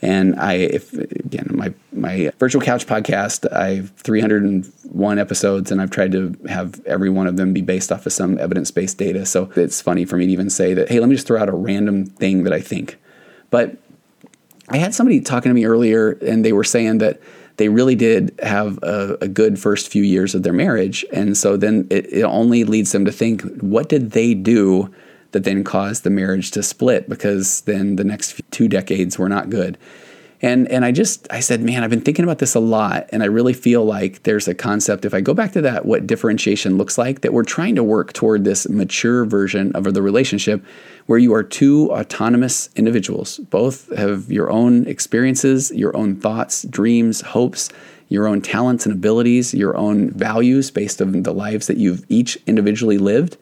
And I, if again, my my virtual couch podcast, I have 301 episodes, and I've tried to have every one of them be based off of some evidence based data. So it's funny for me to even say that, hey, let me just throw out a random thing that I think. But I had somebody talking to me earlier, and they were saying that they really did have a, a, good first few years of their marriage. And so then it, it only leads them to think, what did they do that then caused the marriage to split? Because then the next two decades were not good. And and I just I said, man, I've been thinking about this a lot, and I really feel like there's a concept. If I go back to that, what differentiation looks like, that we're trying to work toward this mature version of the relationship, where you are two autonomous individuals, both have your own experiences, your own thoughts, dreams, hopes, your own talents and abilities, your own values based on the lives that you've each individually lived.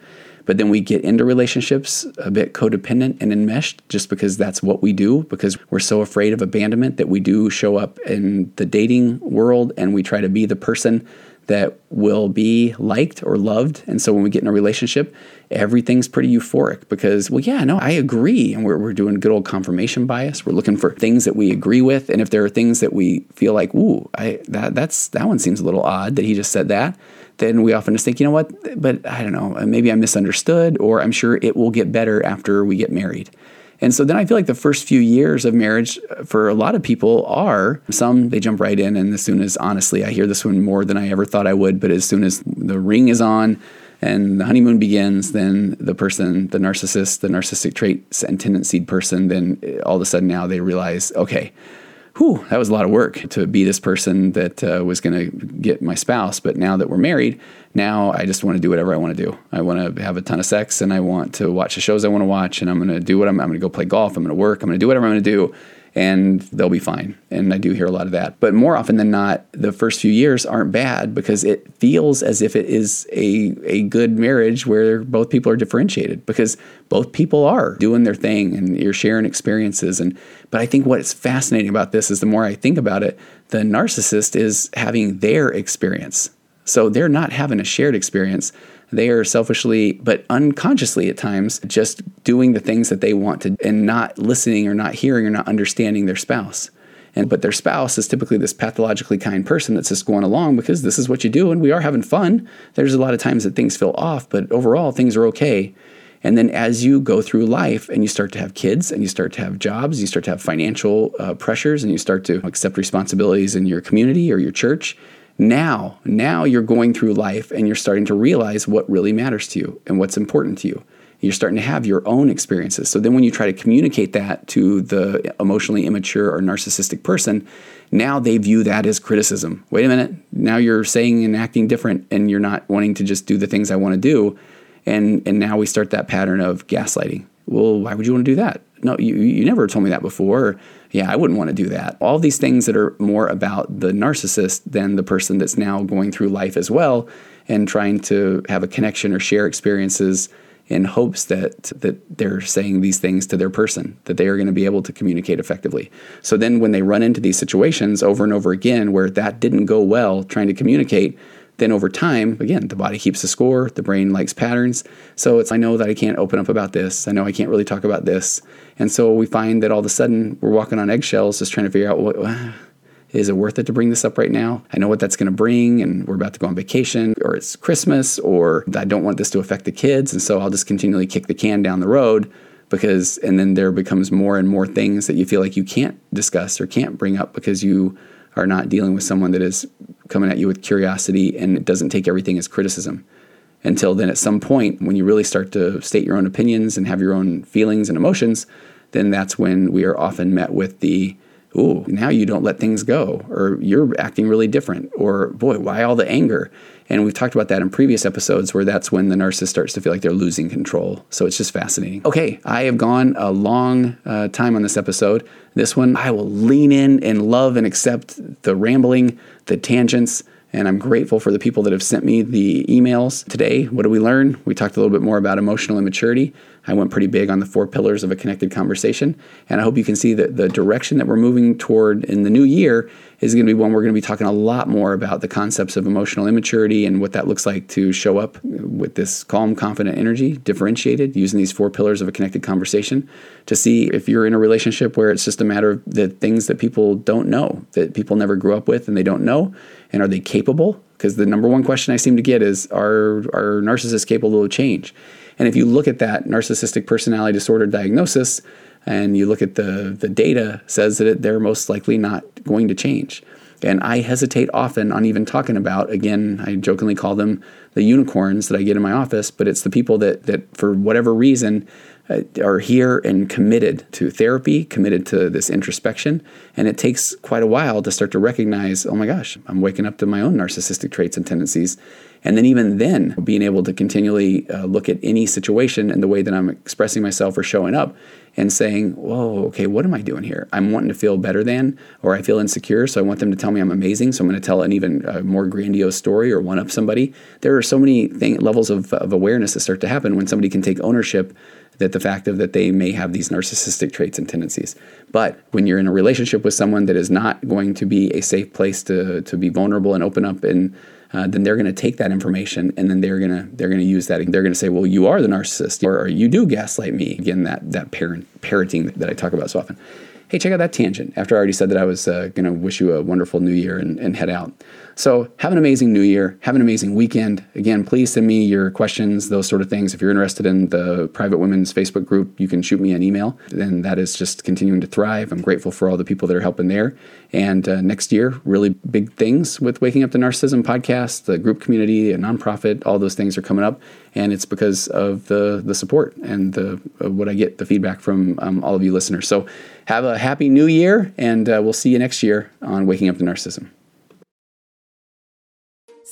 But then we get into relationships a bit codependent and enmeshed just because that's what we do, because we're so afraid of abandonment that we do show up in the dating world and we try to be the person that will be liked or loved. And so when we get in a relationship, everything's pretty euphoric because, well, yeah, no, I agree. And we're, we're doing good old confirmation bias. We're looking for things that we agree with. And if there are things that we feel like, ooh, I, that, that's, that one seems a little odd that he just said that, then we often just think, you know what, but I don't know, maybe I misunderstood, or I'm sure it will get better after we get married. And so then I feel like the first few years of marriage for a lot of people are some they jump right in, and as soon as honestly, I hear this one more than I ever thought I would, but as soon as the ring is on and the honeymoon begins, then the person, the narcissist, the narcissistic traits and tendency person, then all of a sudden now they realize, okay, whew, that was a lot of work to be this person that uh, was going to get my spouse. But now that we're married, now I just want to do whatever I want to do. I want to have a ton of sex and I want to watch the shows I want to watch and I'm going to do what I'm, I'm going to go play golf. I'm going to work. I'm going to do whatever I'm going to do and they'll be fine. And I do hear a lot of that. But more often than not, the first few years aren't bad because it feels as if it is a, a good marriage where both people are differentiated because both people are doing their thing and you're sharing experiences. And but I think what's fascinating about this is the more I think about it, the narcissist is having their experience. So they're not having a shared experience they are selfishly, but unconsciously at times, just doing the things that they want to and not listening or not hearing or not understanding their spouse. And but their spouse is typically this pathologically kind person that's just going along because this is what you do and we are having fun. There's a lot of times that things feel off, but overall things are okay. And then as you go through life and you start to have kids and you start to have jobs, you start to have financial uh, pressures and you start to accept responsibilities in your community or your church, now, now you're going through life and you're starting to realize what really matters to you and what's important to you. You're starting to have your own experiences. So then when you try to communicate that to the emotionally immature or narcissistic person, now they view that as criticism. Wait a minute, now you're saying and acting different and you're not wanting to just do the things I want to do. And and now we start that pattern of gaslighting. Well, why would you want to do that? No, you, you never told me that before yeah, I wouldn't want to do that. All these things that are more about the narcissist than the person that's now going through life as well and trying to have a connection or share experiences in hopes that that they're saying these things to their person that they are going to be able to communicate effectively. So then when they run into these situations over and over again where that didn't go well trying to communicate, then over time, again, the body keeps a score, the brain likes patterns. So it's, I know that I can't open up about this. I know I can't really talk about this. And so we find that all of a sudden we're walking on eggshells just trying to figure out what, [sighs] is it worth it to bring this up right now? I know what that's going to bring, and we're about to go on vacation, or it's Christmas, or I don't want this to affect the kids. And so I'll just continually kick the can down the road because, and then there becomes more and more things that you feel like you can't discuss or can't bring up because you are not dealing with someone that is coming at you with curiosity and it doesn't take everything as criticism. Until then, at some point, when you really start to state your own opinions and have your own feelings and emotions, then that's when we are often met with the, ooh, now you don't let things go, or you're acting really different, or boy, why all the anger? And we've talked about that in previous episodes where that's when the narcissist starts to feel like they're losing control. So it's just fascinating. Okay, I have gone a long uh, time on this episode. This one, I will lean in and love and accept the rambling, the tangents. And I'm grateful for the people that have sent me the emails today. What did we learn? We talked a little bit more about emotional immaturity. I went pretty big on the four pillars of a connected conversation. And I hope you can see that the direction that we're moving toward in the new year is going to be one we're going to be talking a lot more about the concepts of emotional immaturity and what that looks like to show up with this calm, confident energy, differentiated, using these four pillars of a connected conversation to see if you're in a relationship where it's just a matter of the things that people don't know, that people never grew up with and they don't know. And are they capable? Because the number one question I seem to get is are, are narcissists capable of change? And if you look at that narcissistic personality disorder diagnosis, and you look at the the data says that they're most likely not going to change. And I hesitate often on even talking about, again, I jokingly call them the unicorns that I get in my office, but it's the people that, that for whatever reason, are here and committed to therapy, committed to this introspection. And it takes quite a while to start to recognize, oh my gosh, I'm waking up to my own narcissistic traits and tendencies. And then, even then, being able to continually uh, look at any situation and the way that I'm expressing myself or showing up and saying, whoa, okay, what am I doing here? I'm wanting to feel better than, or I feel insecure, so I want them to tell me I'm amazing, so I'm going to tell an even uh, more grandiose story or one up somebody. There are so many thing, levels of, of awareness that start to happen when somebody can take ownership that the fact of that they may have these narcissistic traits and tendencies. But when you're in a relationship with someone that is not going to be a safe place to, to be vulnerable and open up and uh, then they're going to take that information and then they're going to they're going to use that they're going to say well you are the narcissist or, or you do gaslight me. Again that that parent parenting that I talk about so often. Hey check out that tangent. After I already said that I was uh, going to wish you a wonderful new year and, and head out so have an amazing new year. Have an amazing weekend. Again, please send me your questions, those sort of things. If you're interested in the Private Women's Facebook group, you can shoot me an email. And that is just continuing to thrive. I'm grateful for all the people that are helping there. And uh, next year, really big things with Waking Up to Narcissism podcast, the group community, a nonprofit, all those things are coming up. And it's because of the, the support and the, uh, what I get, the feedback from um, all of you listeners. So have a happy new year, and uh, we'll see you next year on Waking Up to Narcissism.